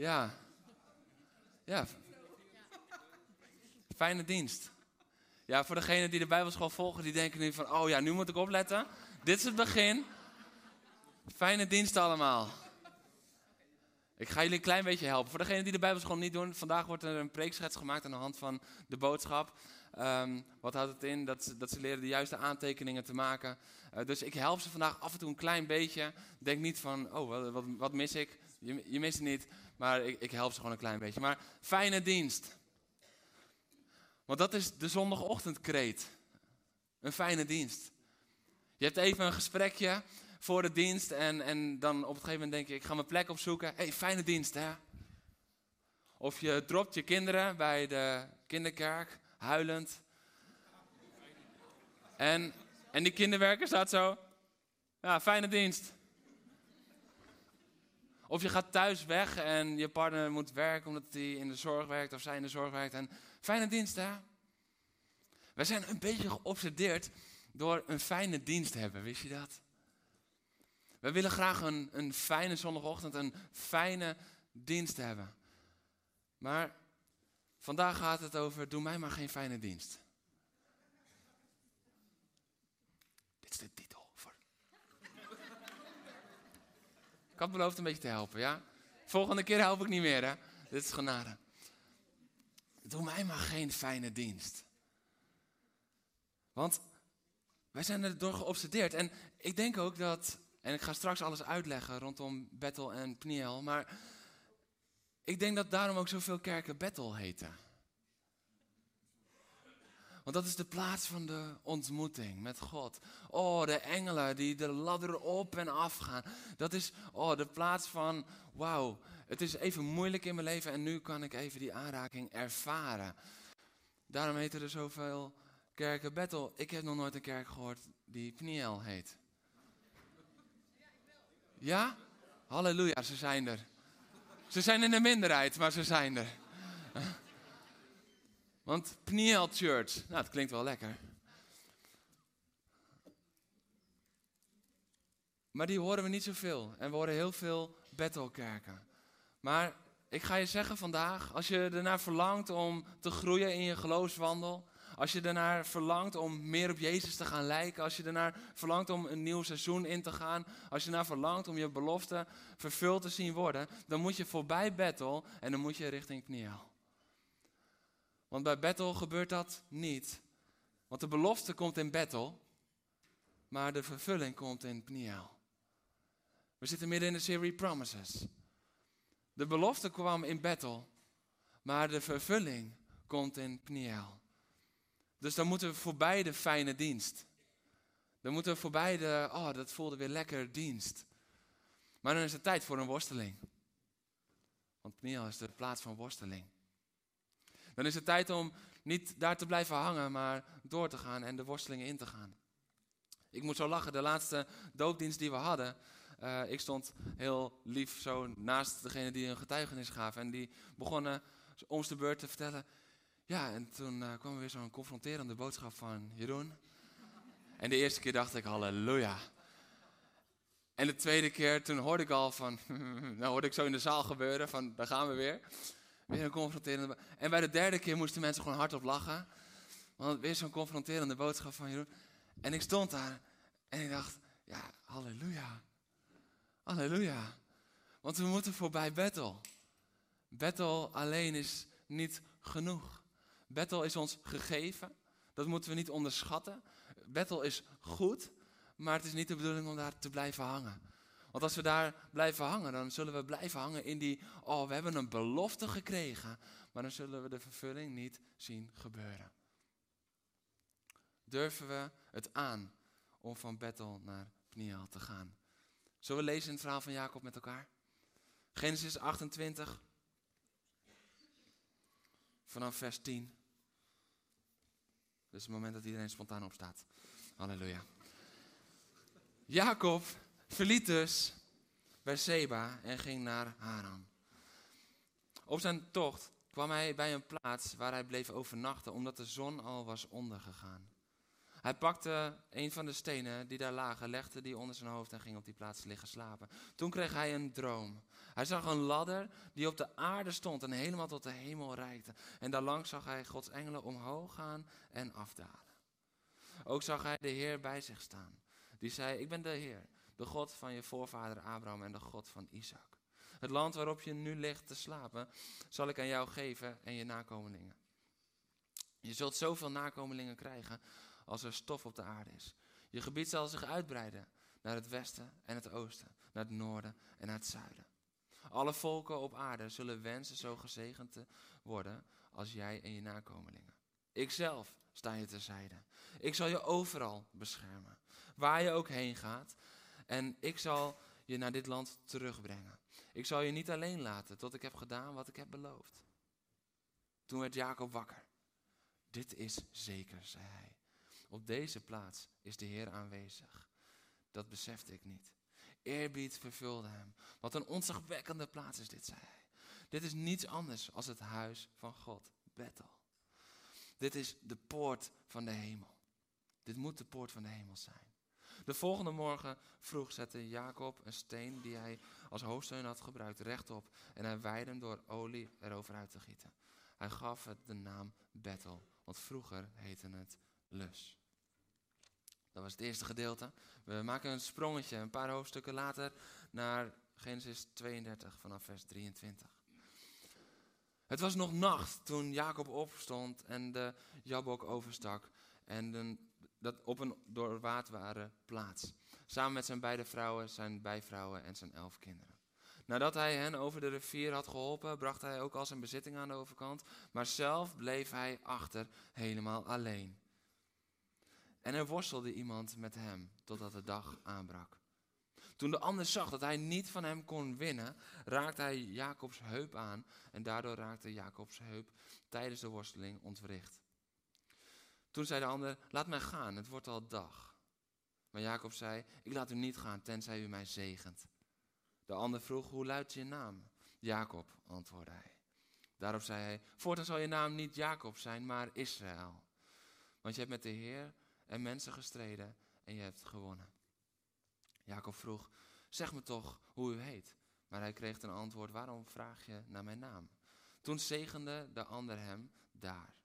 Ja. Ja. Fijne dienst. Ja, voor degenen die de Bijbelschool volgen, die denken nu van, oh ja, nu moet ik opletten. Dit is het begin. Fijne dienst allemaal. Ik ga jullie een klein beetje helpen. Voor degenen die de Bijbelschool niet doen, vandaag wordt er een preekschets gemaakt aan de hand van de boodschap. Ehm, wat houdt het in? Dat, ze- dat ze leren de juiste aantekeningen te maken. Eh, dus ik help ze vandaag af en toe een klein beetje. Denk niet van, oh, wat, wat, wat mis ik? Je, je mist het niet, maar ik, ik help ze gewoon een klein beetje. Maar fijne dienst. Want dat is de zondagochtendkreet. Een fijne dienst. Je hebt even een gesprekje voor de dienst en, en dan op een gegeven moment denk je, ik ga mijn plek opzoeken. Hé, hey, fijne dienst hè. Of je dropt je kinderen bij de kinderkerk, huilend. En, en die kinderwerker staat zo, ja, fijne dienst. Of je gaat thuis weg en je partner moet werken omdat hij in de zorg werkt of zij in de zorg werkt. En fijne dienst hè. Wij zijn een beetje geobsedeerd door een fijne dienst te hebben, wist je dat? We willen graag een, een fijne zondagochtend, een fijne dienst hebben. Maar vandaag gaat het over, doe mij maar geen fijne dienst. Dit is de titel. Voor... Ik had beloofd een beetje te helpen, ja? Volgende keer help ik niet meer, hè? Dit is genade. Doe mij maar geen fijne dienst. Want wij zijn er door geobsedeerd. En ik denk ook dat, en ik ga straks alles uitleggen rondom Bethel en Pniel, maar ik denk dat daarom ook zoveel kerken Bethel heten. Want dat is de plaats van de ontmoeting met God. Oh, de engelen die de ladder op en af gaan. Dat is oh, de plaats van, wauw, het is even moeilijk in mijn leven en nu kan ik even die aanraking ervaren. Daarom heten er zoveel kerken Bethel. Ik heb nog nooit een kerk gehoord die Pniel heet. Ja? Halleluja, ze zijn er. Ze zijn in de minderheid, maar ze zijn er. Want Pniel Church, nou, het klinkt wel lekker. Maar die horen we niet zoveel. En we horen heel veel Bethelkerken. Maar ik ga je zeggen vandaag, als je ernaar verlangt om te groeien in je geloofswandel, als je ernaar verlangt om meer op Jezus te gaan lijken, als je ernaar verlangt om een nieuw seizoen in te gaan, als je ernaar verlangt om je belofte vervuld te zien worden, dan moet je voorbij Bethel en dan moet je richting Pniel. Want bij Bethel gebeurt dat niet. Want de belofte komt in Bethel, maar de vervulling komt in Pniel. We zitten midden in de serie Promises. De belofte kwam in Bethel, maar de vervulling komt in Pniel. Dus dan moeten we voorbij de fijne dienst. Dan moeten we voorbij de, oh dat voelde weer lekker dienst. Maar dan is het tijd voor een worsteling. Want Pniel is de plaats van worsteling. Dan is het tijd om niet daar te blijven hangen, maar door te gaan en de worstelingen in te gaan. Ik moet zo lachen, de laatste doopdienst die we hadden. eh, ik stond heel lief zo naast degene die een getuigenis gaven. En die begonnen ons de beurt te vertellen. Ja, en toen eh, kwam er weer zo'n confronterende boodschap van Jeroen. En de eerste keer dacht ik, halleluja. En de tweede keer, toen hoorde ik al van, nou hoorde ik zo in de zaal gebeuren, van daar gaan we weer. Weer een confronterende En bij de derde keer moesten mensen gewoon hardop lachen. Want weer zo'n confronterende boodschap van Jeroen. En ik stond daar en ik dacht, ja, halleluja. Halleluja. Want we moeten voorbij Bethel. Bethel alleen is niet genoeg. Bethel is ons gegeven. Dat moeten we niet onderschatten. Bethel is goed, maar het is niet de bedoeling om daar te blijven hangen. Want als we daar blijven hangen, dan zullen we blijven hangen in die, oh, we hebben een belofte gekregen, maar dan zullen we de vervulling niet zien gebeuren. Durven we het aan om van Bethel naar Pniel te gaan? Zullen we lezen in het verhaal van Jacob met elkaar? Genesis 28, vanaf vers 10. Dus het moment dat iedereen spontaan opstaat. Halleluja. Jacob verliet dus Berseba en ging naar Haran. Op zijn tocht kwam hij bij een plaats waar hij bleef overnachten, omdat de zon al was ondergegaan. Hij pakte een van de stenen die daar lagen, legde die onder zijn hoofd en ging op die plaats liggen slapen. Toen kreeg hij een droom. Hij zag een ladder die op de aarde stond en helemaal tot de hemel reikte. En daarlangs zag hij Gods engelen omhoog gaan en afdalen. Ook zag hij de Heer bij zich staan. Die zei, ik ben de Heer, de God van je voorvader Abraham en de God van Isaac. Het land waarop je nu ligt te slapen, zal ik aan jou geven en je nakomelingen. Je zult zoveel nakomelingen krijgen als er stof op de aarde is. Je gebied zal zich uitbreiden naar het westen en het oosten, naar het noorden en naar het zuiden. Alle volken op aarde zullen wensen zo gezegend te worden als jij en je nakomelingen. Ikzelf sta je terzijde. Ik zal je overal beschermen, waar je ook heen gaat. En ik zal je naar dit land terugbrengen. Ik zal je niet alleen laten tot ik heb gedaan wat ik heb beloofd. Toen werd Jacob wakker. Dit is zeker, zei hij. Op deze plaats is de Heer aanwezig. Dat besefte ik niet. Eerbied vervulde hem. Wat een ontzagwekkende plaats is dit, zei hij. Dit is niets anders als het huis van God, Bethel. Dit is de poort van de hemel. Dit moet de poort van de hemel zijn. De volgende morgen vroeg zette Jacob een steen die hij als hoofdsteun had gebruikt rechtop en hij wijde hem door olie erover uit te gieten. Hij gaf het de naam Bethel, want vroeger heette het Lus. Dat was het eerste gedeelte. We maken een sprongetje een paar hoofdstukken later naar Genesis 32 vanaf vers 23. Het was nog nacht toen Jacob opstond en de Jabok overstak en dat op een doorwaadbare plaats. Samen met zijn beide vrouwen, zijn bijvrouwen en zijn elf kinderen. Nadat hij hen over de rivier had geholpen, bracht hij ook al zijn bezitting aan de overkant, maar zelf bleef hij achter helemaal alleen. En er worstelde iemand met hem totdat de dag aanbrak. Toen de ander zag dat hij niet van hem kon winnen, raakte hij Jacobs heup aan en daardoor raakte Jacobs heup tijdens de worsteling ontwricht. Toen zei de ander, laat mij gaan, het wordt al dag. Maar Jacob zei, ik laat u niet gaan, tenzij u mij zegent. De ander vroeg, hoe luidt je naam? Jacob, antwoordde hij. Daarop zei hij, voortaan zal je naam niet Jacob zijn, maar Israël. Want je hebt met de Heer en mensen gestreden en je hebt gewonnen. Jacob vroeg, zeg me toch hoe u heet. Maar hij kreeg een antwoord, waarom vraag je naar mijn naam? Toen zegende de ander hem daar.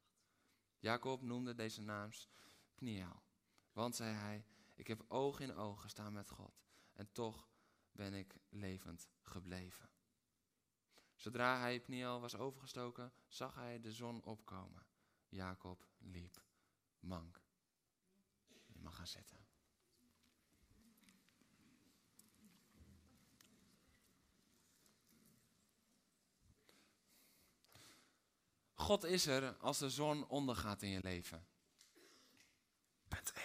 Jacob noemde deze naams Pniel. Want, zei hij, ik heb oog in oog gestaan met God. En toch ben ik levend gebleven. Zodra hij Pniel was overgestoken, zag hij de zon opkomen. Jacob liep mank. Je mag gaan zitten. God is er als de zon ondergaat in je leven. Punt 1.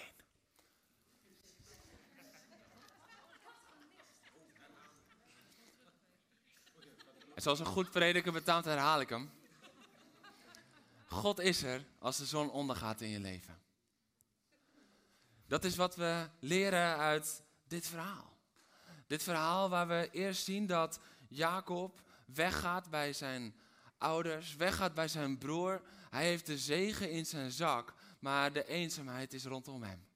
En zoals een goed prediker betaamt, herhaal ik hem. God is er als de zon ondergaat in je leven. Dat is wat we leren uit dit verhaal. Dit verhaal waar we eerst zien dat Jacob weggaat bij zijn ouders, weggaat bij zijn broer. Hij heeft de zegen in zijn zak, maar de eenzaamheid is rondom hem.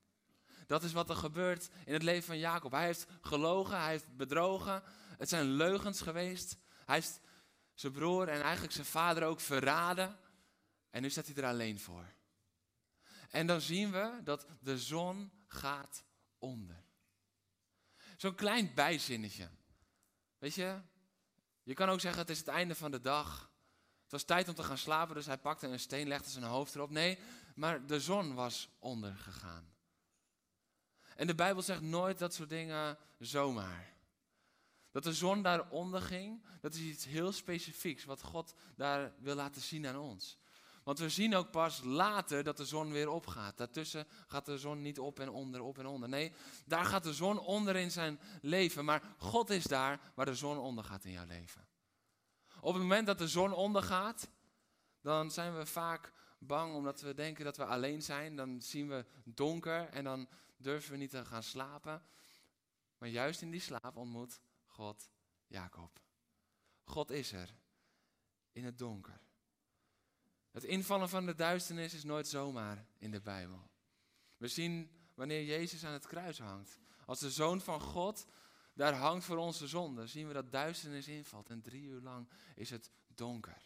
Dat is wat er gebeurt in het leven van Jacob. Hij heeft gelogen, hij heeft bedrogen. Het zijn leugens geweest. Hij heeft zijn broer en eigenlijk zijn vader ook verraden. En nu staat hij er alleen voor. En dan zien we dat de zon gaat onder. Zo'n klein bijzinnetje. Weet je, je kan ook zeggen het is het einde van de dag. Was tijd om te gaan slapen, dus hij pakte een steen, legde zijn hoofd erop. Nee, maar de zon was ondergegaan. En de Bijbel zegt nooit dat soort dingen zomaar. Dat de zon daaronder ging, dat is iets heel specifieks wat God daar wil laten zien aan ons. Want we zien ook pas later dat de zon weer opgaat. Daartussen gaat de zon niet op en onder, op en onder. Nee, daar gaat de zon onder in zijn leven. Maar God is daar waar de zon ondergaat in jouw leven. Op het moment dat de zon ondergaat, dan zijn we vaak bang omdat we denken dat we alleen zijn. Dan zien we donker en dan durven we niet te gaan slapen. Maar juist in die slaap ontmoet God Jacob. God is er in het donker. Het invallen van de duisternis is nooit zomaar in de Bijbel. We zien wanneer Jezus aan het kruis hangt. Als de zoon van God daar hangt voor onze zonde, zien we dat duisternis invalt. En drie uur lang is het donker.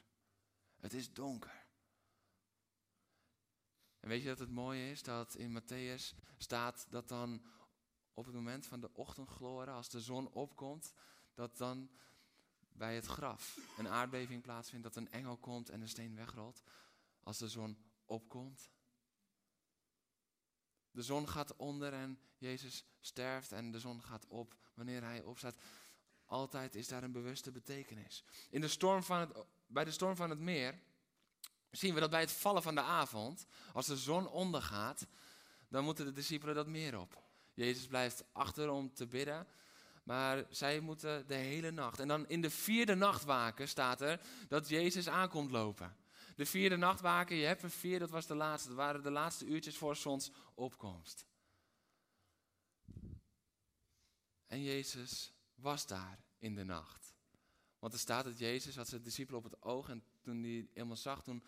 Het is donker. En weet je dat het mooie is? Dat in Matthäus staat dat dan op het moment van de ochtendgloren, als de zon opkomt, dat dan bij het graf een aardbeving plaatsvindt, dat een engel komt en de steen wegrolt. Als de zon opkomt. De zon gaat onder en Jezus sterft en de zon gaat op wanneer hij opstaat. Altijd is daar een bewuste betekenis. In de storm van het, bij de storm van het meer zien we dat bij het vallen van de avond, als de zon ondergaat, dan moeten de discipelen dat meer op. Jezus blijft achter om te bidden. Maar zij moeten de hele nacht. En dan in de vierde nachtwaken staat er dat Jezus aankomt lopen. De vierde nachtwaken, je hebt een vier, dat was de laatste. Dat waren de laatste uurtjes voor zonsopkomst. En Jezus was daar in de nacht. Want er staat dat Jezus had zijn discipelen op het oog en toen hij helemaal zag, toen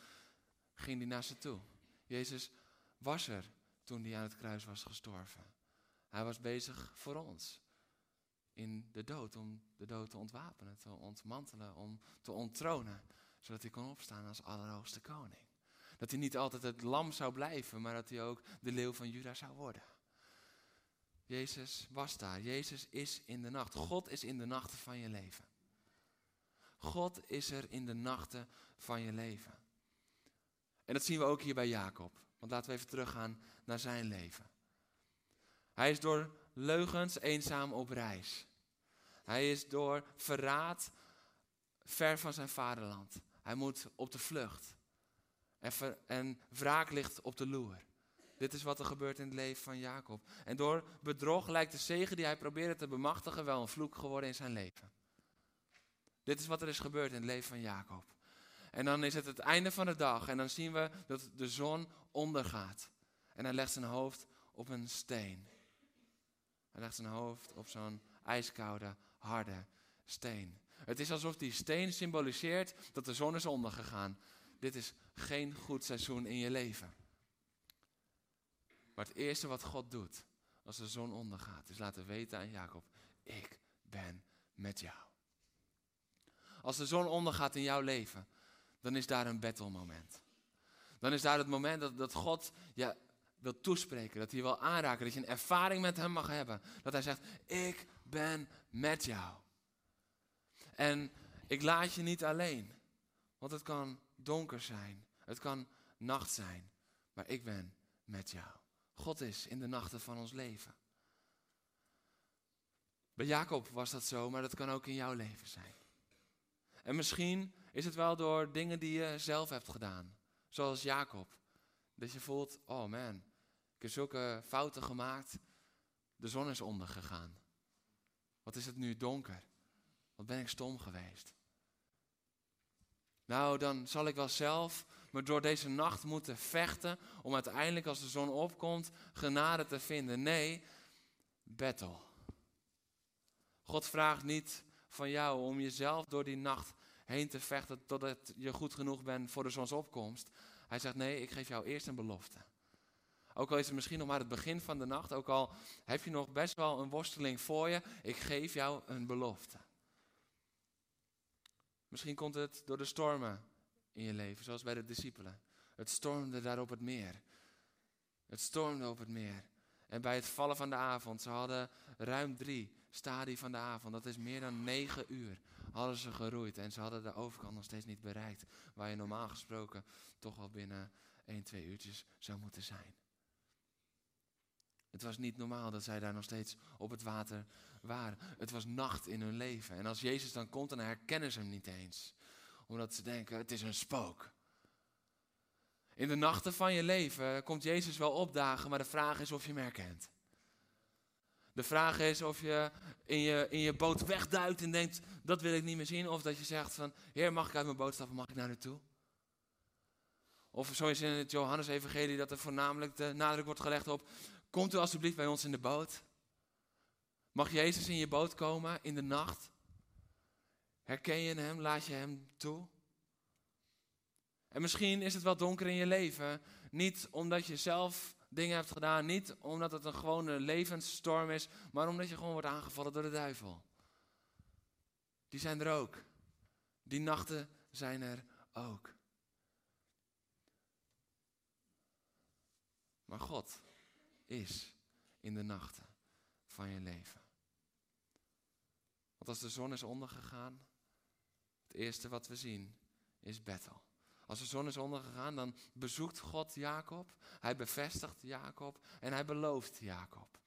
ging hij naar ze toe. Jezus was er toen hij aan het kruis was gestorven. Hij was bezig voor ons in de dood, om de dood te ontwapenen, te ontmantelen, om te onttronen, zodat hij kon opstaan als allerhoogste koning. Dat hij niet altijd het lam zou blijven, maar dat hij ook de leeuw van Juda zou worden. Jezus was daar. Jezus is in de nacht. God is in de nachten van je leven. God is er in de nachten van je leven. En dat zien we ook hier bij Jacob. Want laten we even teruggaan naar zijn leven. Hij is door leugens eenzaam op reis. Hij is door verraad ver van zijn vaderland. Hij moet op de vlucht. En, en wraak ligt op de loer. Dit is wat er gebeurt in het leven van Jacob. En door bedrog lijkt de zegen die hij probeerde te bemachtigen wel een vloek geworden in zijn leven. Dit is wat er is gebeurd in het leven van Jacob. En dan is het het einde van de dag en dan zien we dat de zon ondergaat. En hij legt zijn hoofd op een steen. Hij legt zijn hoofd op zo'n ijskoude, harde steen. Het is alsof die steen symboliseert dat de zon is ondergegaan. Dit is geen goed seizoen in je leven. Maar het eerste wat God doet als de zon ondergaat, is laten weten aan Jacob: Ik ben met jou. Als de zon ondergaat in jouw leven, dan is daar een battle moment. Dan is daar het moment dat, dat God je wil toespreken, dat hij wil aanraken, dat je een ervaring met hem mag hebben. Dat hij zegt, ik ben met jou. En ik laat je niet alleen, want het kan donker zijn, het kan nacht zijn, maar ik ben met jou. God is in de nachten van ons leven. Bij Jacob was dat zo, maar dat kan ook in jouw leven zijn. En misschien is het wel door dingen die je zelf hebt gedaan. Zoals Jacob. Dat je voelt, oh man, ik heb zulke fouten gemaakt. De zon is ondergegaan. Wat is het nu donker? Wat ben ik stom geweest? Nou, dan zal ik wel zelf me door deze nacht moeten vechten om uiteindelijk als de zon opkomt genade te vinden. Nee, battle. God vraagt niet van jou om jezelf door die nacht heen te vechten totdat je goed genoeg bent voor de zonsopkomst. Hij zegt nee, ik geef jou eerst een belofte. Ook al is het misschien nog maar het begin van de nacht, ook al heb je nog best wel een worsteling voor je, ik geef jou een belofte. Misschien komt het door de stormen in je leven, zoals bij de discipelen. Het stormde daar op het meer. Het stormde op het meer. En bij het vallen van de avond, ze hadden ruim drie stadie van de avond, dat is meer dan negen uur, hadden ze geroeid. En ze hadden de overkant nog steeds niet bereikt, waar je normaal gesproken toch wel binnen 1, 2 uurtjes zou moeten zijn. Het was niet normaal dat zij daar nog steeds op het water waren. Het was nacht in hun leven. En als Jezus dan komt, dan herkennen ze hem niet eens. Omdat ze denken, het is een spook. In de nachten van je leven komt Jezus wel opdagen, maar de vraag is of je hem herkent. De vraag is of je in je, in je boot wegduikt en denkt, dat wil ik niet meer zien. Of dat je zegt van, Heer, mag ik uit mijn boot stappen, mag ik naar naartoe? Of zoals in het Johannes-evangelie dat er voornamelijk de nadruk wordt gelegd op, komt u alstublieft bij ons in de boot. Mag Jezus in je boot komen in de nacht? Herken je hem? Laat je hem toe? En misschien is het wel donker in je leven. Niet omdat je zelf dingen hebt gedaan. Niet omdat het een gewone levensstorm is. Maar omdat je gewoon wordt aangevallen door de duivel. Die zijn er ook. Die nachten zijn er ook. Maar God is in de nachten van je leven. Want als de zon is ondergegaan, het eerste wat we zien is Bethel. Als de zon is ondergegaan, dan bezoekt God Jacob. Hij bevestigt Jacob en hij belooft Jacob.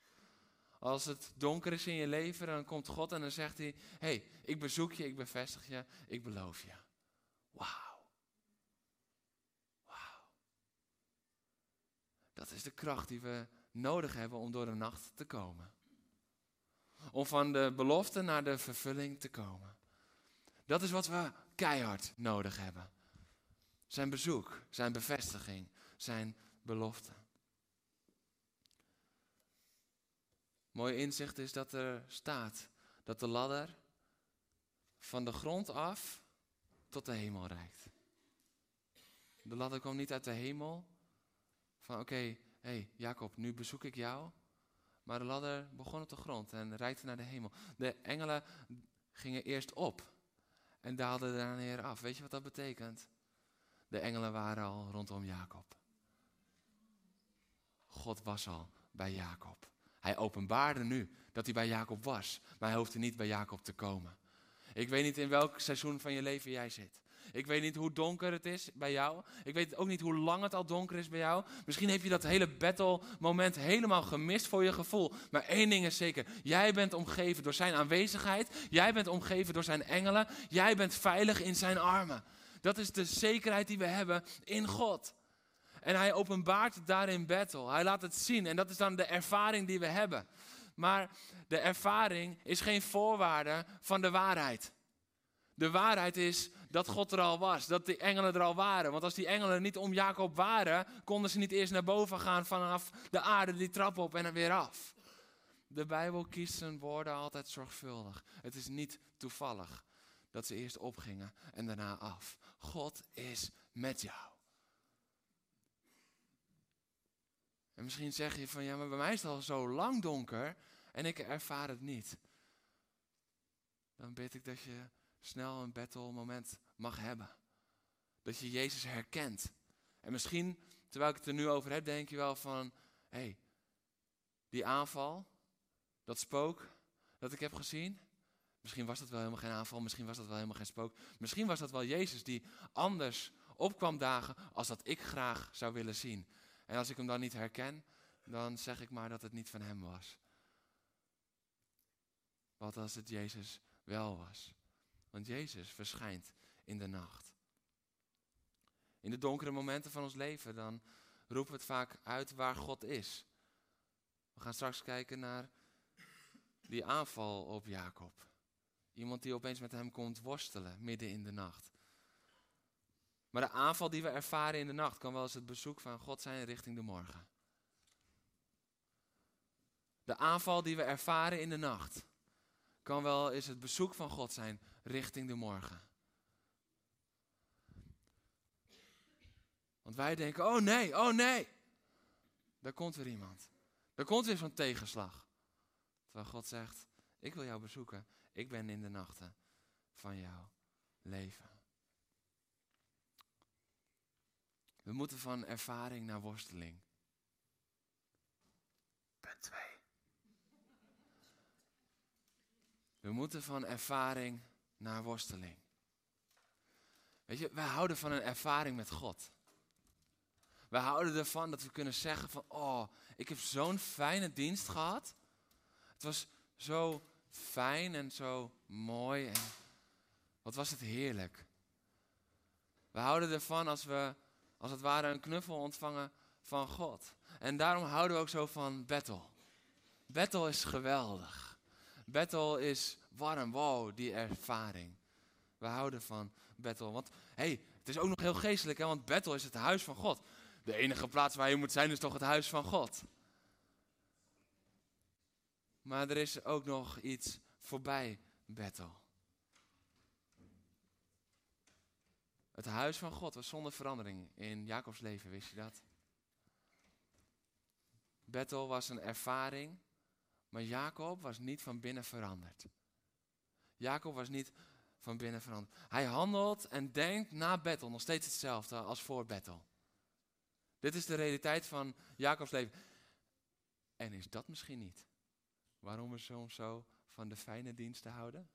Als het donker is in je leven, dan komt God en dan zegt hij: hey, ik bezoek je, ik bevestig je, ik beloof je. Wauw. Dat is de kracht die we nodig hebben om door de nacht te komen. Om van de belofte naar de vervulling te komen. Dat is wat we keihard nodig hebben. Zijn bezoek, zijn bevestiging, zijn belofte. Mooi inzicht is dat er staat dat de ladder van de grond af tot de hemel reikt. De ladder kwam niet uit de hemel. Van oké, hey, Jacob, nu bezoek ik jou. Maar de ladder begon op de grond en reikte naar de hemel. De engelen gingen eerst op en daalden daarna neer af. Weet je wat dat betekent? De engelen waren al rondom Jacob. God was al bij Jacob. Hij openbaarde nu dat hij bij Jacob was, maar hij hoefde niet bij Jacob te komen. Ik weet niet in welk seizoen van je leven jij zit. Ik weet niet hoe donker het is bij jou. Ik weet ook niet hoe lang het al donker is bij jou. Misschien heb je dat hele battle moment helemaal gemist voor je gevoel. Maar één ding is zeker. Jij bent omgeven door zijn aanwezigheid. Jij bent omgeven door zijn engelen. Jij bent veilig in zijn armen. Dat is de zekerheid die we hebben in God. En hij openbaart het daar in battle. Hij laat het zien. En dat is dan de ervaring die we hebben. Maar de ervaring is geen voorwaarde van de waarheid. De waarheid is dat God er al was, dat die engelen er al waren. Want als die engelen niet om Jacob waren, konden ze niet eerst naar boven gaan vanaf de aarde, die trap op en er weer af. De Bijbel kiest zijn woorden altijd zorgvuldig. Het is niet toevallig dat ze eerst opgingen en daarna af. God is met jou. En misschien zeg je van ja, maar bij mij is het al zo lang donker en ik ervaar het niet. Dan bid ik dat je snel een battle moment mag hebben. Dat je Jezus herkent. En misschien, terwijl ik het er nu over heb, denk je wel van, hé, hey, die aanval, dat spook dat ik heb gezien, misschien was dat wel helemaal geen aanval, misschien was dat wel helemaal geen spook, misschien was dat wel Jezus die anders opkwam dagen als dat ik graag zou willen zien. En als ik hem dan niet herken, dan zeg ik maar dat het niet van hem was. Wat als het Jezus wel was? Want Jezus verschijnt in de nacht. In de donkere momenten van ons leven, dan roepen we het vaak uit waar God is. We gaan straks kijken naar die aanval op Jacob. Iemand die opeens met hem komt worstelen midden in de nacht. Maar de aanval die we ervaren in de nacht kan wel eens het bezoek van God zijn richting de morgen. De aanval die we ervaren in de nacht kan wel eens het bezoek van God zijn richting de morgen. Want wij denken, oh nee, oh nee. Daar komt weer iemand. Er komt weer zo'n tegenslag. Terwijl God zegt, ik wil jou bezoeken. Ik ben in de nachten van jouw leven. We moeten van ervaring naar worsteling. Punt 2. We moeten van ervaring naar worsteling. Weet je, wij houden van een ervaring met God. Wij houden ervan dat we kunnen zeggen van, oh, ik heb zo'n fijne dienst gehad. Het was zo fijn en zo mooi en wat was het heerlijk. We houden ervan als we als het ware een knuffel ontvangen van God. En daarom houden we ook zo van Bethel. Bethel is geweldig. Bethel is warm, wow, die ervaring. We houden van Bethel. Want hey, het is ook nog heel geestelijk, hè? want Bethel is het huis van God. De enige plaats waar je moet zijn is toch het huis van God. Maar er is ook nog iets voorbij Bethel. Het huis van God was zonder verandering in Jacobs leven, wist je dat? Bethel was een ervaring, maar Jacob was niet van binnen veranderd. Jacob was niet van binnen veranderd. Hij handelt en denkt na Bethel nog steeds hetzelfde als voor Bethel. Dit is de realiteit van Jacobs leven. En is dat misschien niet waarom we soms zo van de fijne diensten houden?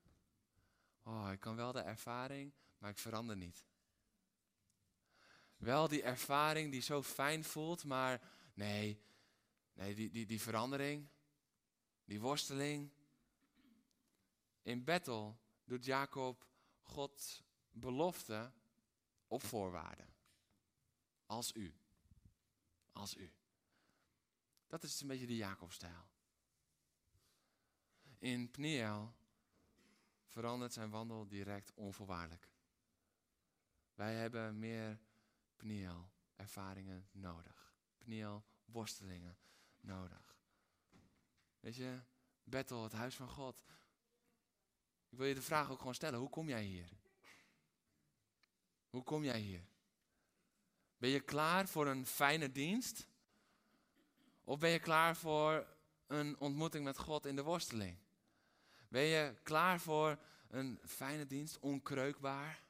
Oh, ik kan wel de ervaring, maar ik verander niet. Wel die ervaring die zo fijn voelt, maar nee, nee die, die, die verandering, die worsteling. In Bethel doet Jacob God belofte op voorwaarden. Als u. Als u. Dat is een beetje de Jacobstijl. In Pniel verandert zijn wandel direct onvoorwaardelijk. Wij hebben meer Pniel ervaringen nodig. Pniel worstelingen nodig. Weet je, Bethel, het huis van God. Ik wil je de vraag ook gewoon stellen, hoe kom jij hier? Hoe kom jij hier? Ben je klaar voor een fijne dienst? Of ben je klaar voor een ontmoeting met God in de worsteling? Ben je klaar voor een fijne dienst, onkreukbaar?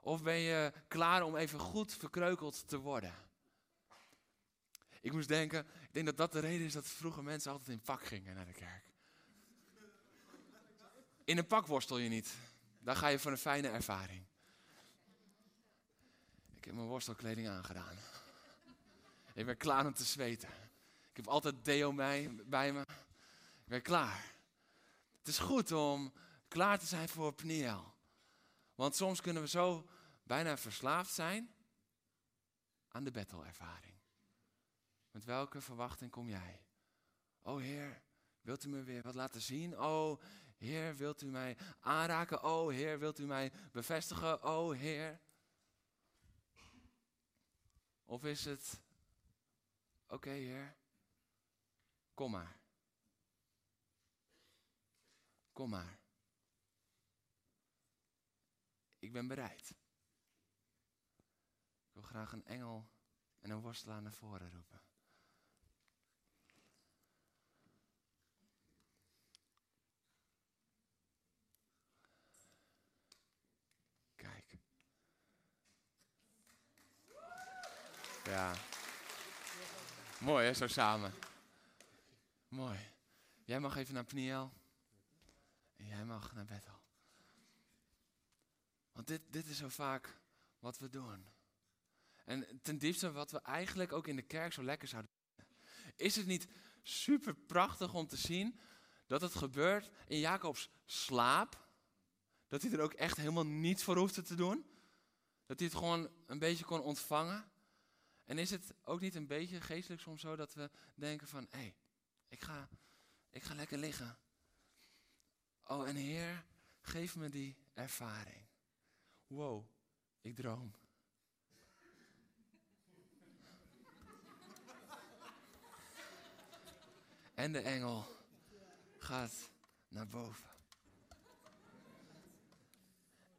Of ben je klaar om even goed verkreukeld te worden? Ik moest denken, ik denk dat dat de reden is dat vroeger mensen altijd in pak gingen naar de kerk. In een pak worstel je niet. Dan ga je voor een fijne ervaring. Ik heb mijn worstelkleding aangedaan. Ik ben klaar om te zweten. Ik heb altijd deo bij, me. Ik ben klaar. Het is goed om klaar te zijn voor Pniel. Want soms kunnen we zo bijna verslaafd zijn aan de Bethel-ervaring. Met welke verwachting kom jij? Oh Heer, wilt u me weer wat laten zien? Oh Heer, wilt u mij aanraken? Oh Heer, wilt u mij bevestigen? Oh Heer. Of is het, oké Heer, kom maar. Kom maar. Ik ben bereid. Ik wil graag een engel en een worstelaar naar voren roepen. Kijk. Ja. Mooi hè, zo samen. Mooi. Jij mag even naar Pniel. En jij mag naar Bethel. Want dit, dit is zo vaak wat we doen. En ten diepste wat we eigenlijk ook in de kerk zo lekker zouden. Is het niet super prachtig om te zien dat het gebeurt in Jacobs slaap? Dat hij er ook echt helemaal niets voor hoefde te doen? Dat hij het gewoon een beetje kon ontvangen? En is het ook niet een beetje geestelijk soms zo dat we denken van... Hé, hey, ik, ga, ik ga lekker liggen. Oh, en Heer, geef me die ervaring. Wow, ik droom. En de engel gaat naar boven.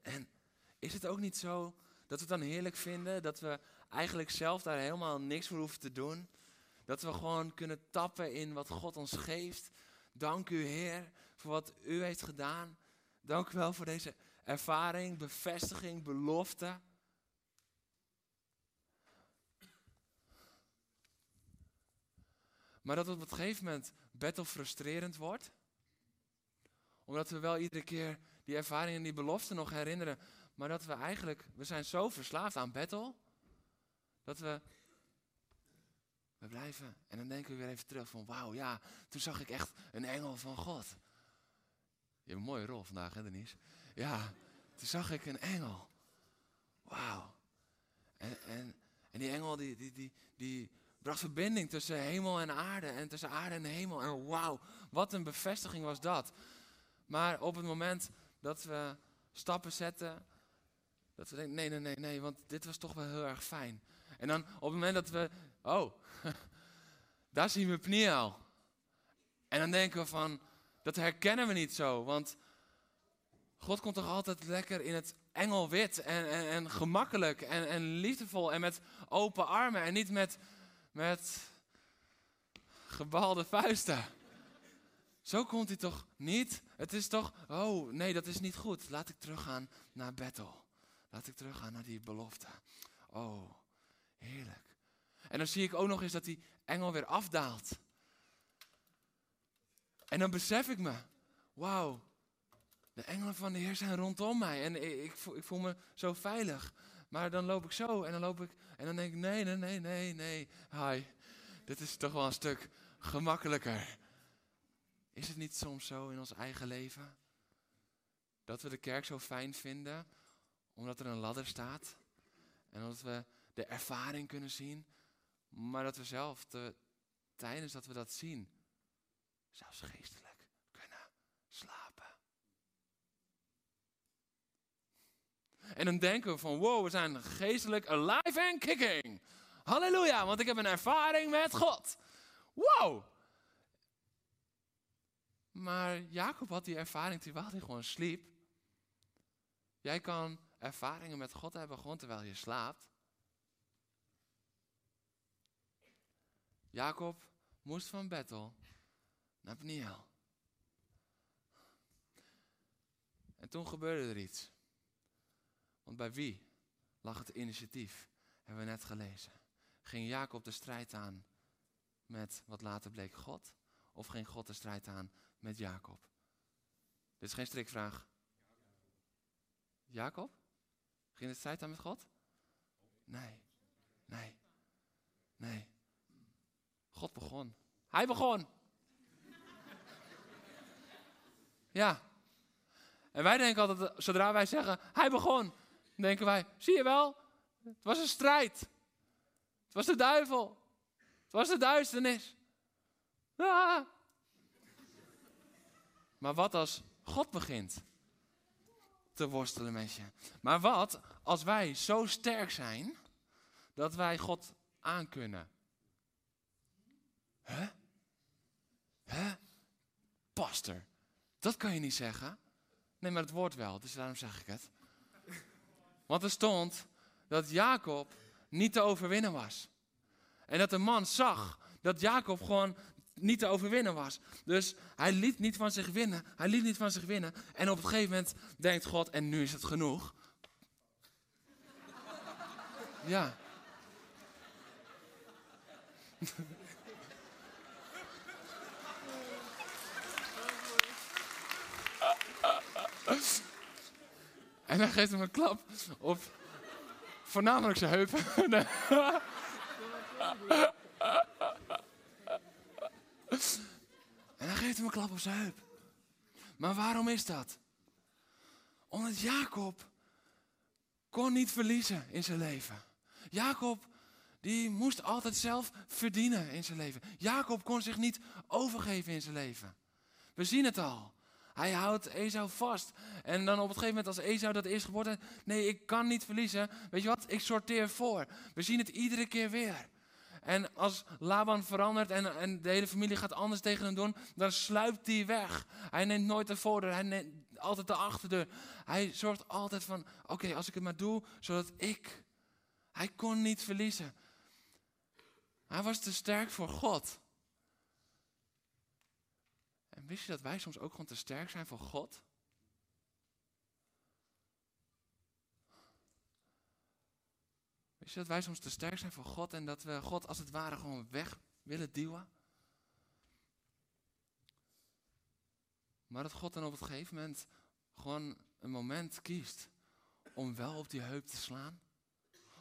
En is het ook niet zo dat we het dan heerlijk vinden dat we eigenlijk zelf daar helemaal niks voor hoeven te doen? Dat we gewoon kunnen tappen in wat God ons geeft. Dank u Heer voor wat u heeft gedaan. Dank u wel voor deze ervaring, bevestiging, belofte. Maar dat op een gegeven moment battle frustrerend wordt. Omdat we wel iedere keer die ervaring en die belofte nog herinneren. Maar dat we eigenlijk, we zijn zo verslaafd aan battle. Dat we, we blijven. En dan denken we weer even terug van wauw, ja, toen zag ik echt een engel van God. Je hebt een mooie rol vandaag, hè Denise? Ja, toen zag ik een engel. Wauw. En, en, En die engel die, die, die, die bracht verbinding tussen hemel en aarde en tussen aarde en hemel. En wauw, wat een bevestiging was dat. Maar op het moment dat we stappen zetten, dat we denken, nee, nee, nee, nee, want dit was toch wel heel erg fijn. En dan op het moment dat we, oh, daar zien we Pniel. En dan denken we van, dat herkennen we niet zo, want God komt toch altijd lekker in het engelwit en, en, en gemakkelijk en, en liefdevol en met open armen en niet met, met gebalde vuisten. Zo komt hij toch niet? Het is toch, oh nee, dat is niet goed. Laat ik teruggaan naar Bethel. Laat ik teruggaan naar die belofte. Oh, heerlijk. En dan zie ik ook nog eens dat die engel weer afdaalt. En dan besef ik me, wauw, de engelen van de Heer zijn rondom mij. En ik, voel, ik, voel, me zo veilig. Maar dan loop ik zo en dan loop ik en dan denk ik, nee, nee, nee, nee, nee. Hi, dit is toch wel een stuk gemakkelijker. Is het niet soms zo in ons eigen leven? Dat we de kerk zo fijn vinden, omdat er een ladder staat. En dat we de ervaring kunnen zien. Maar dat we zelf, de, tijdens dat we dat zien, zelfs geestelijk kunnen slapen. En dan denken we van, wow, we zijn geestelijk alive and kicking. Halleluja, want ik heb een ervaring met God. Wow. Maar Jacob had die ervaring terwijl hij gewoon sliep. Jij kan ervaringen met God hebben gewoon terwijl je slaapt. Jacob moest van Bethel naar Pniel. En toen gebeurde er iets. Want bij wie lag het initiatief? Hebben we net gelezen. Ging Jacob de strijd aan met wat later bleek God? Of ging God de strijd aan met Jacob? Dit is geen strikvraag. Jacob? Ging de strijd aan met God? Nee. Nee. Nee. God begon. Hij begon. Ja. En wij denken altijd, zodra wij zeggen, hij begon, denken wij, zie je wel, het was een strijd. Het was de duivel. Het was de duisternis. Ah. Maar wat als God begint te worstelen met je? Maar wat als wij zo sterk zijn dat wij God aankunnen? Huh? Huh? Pastor, dat kan je niet zeggen. Nee, maar het woord wel, dus daarom zeg ik het. Want er stond dat Jacob niet te overwinnen was. En dat de man zag dat Jacob gewoon niet te overwinnen was. Dus hij liet niet van zich winnen. Hij liet niet van zich winnen. En op een gegeven moment denkt God, en nu is het genoeg. Ja. En hij geeft hem een klap op voornamelijk zijn heupen. en hij geeft hem een klap op zijn heup. Maar waarom is dat? Omdat Jacob kon niet verliezen in zijn leven. Jacob die moest altijd zelf verdienen in zijn leven. Jacob kon zich niet overgeven in zijn leven. We zien het al. Hij houdt Esau vast. En dan op het gegeven moment als Esau dat eerst geboren nee, ik kan niet verliezen. Weet je wat, ik sorteer voor. We zien het iedere keer weer. En als Laban verandert en, en de hele familie gaat anders tegen hem doen, dan sluipt hij weg. Hij neemt nooit de voordeur, hij neemt altijd de achterdeur. Hij zorgt altijd van, oké, als ik het maar doe, zodat ik... Hij kon niet verliezen. Hij was te sterk voor God. En wist je dat wij soms ook gewoon te sterk zijn voor God? Wist je dat wij soms te sterk zijn voor God en dat we God als het ware gewoon weg willen duwen? Maar dat God dan op het gegeven moment gewoon een moment kiest om wel op die heup te slaan.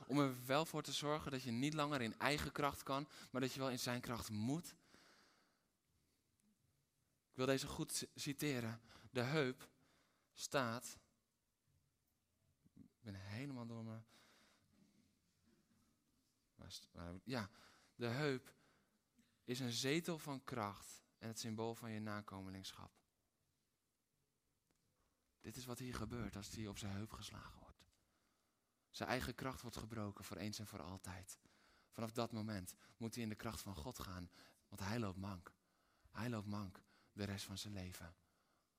Om er wel voor te zorgen dat je niet langer in eigen kracht kan, maar dat je wel in zijn kracht moet wil deze goed citeren. De heup staat. Ik ben helemaal door me. Ja, de heup is een zetel van kracht en het symbool van je nakomelingschap. Dit is wat hier gebeurt als hij op zijn heup geslagen wordt. Zijn eigen kracht wordt gebroken voor eens en voor altijd. Vanaf dat moment moet hij in de kracht van God gaan, want hij loopt mank. Hij loopt mank de rest van zijn leven.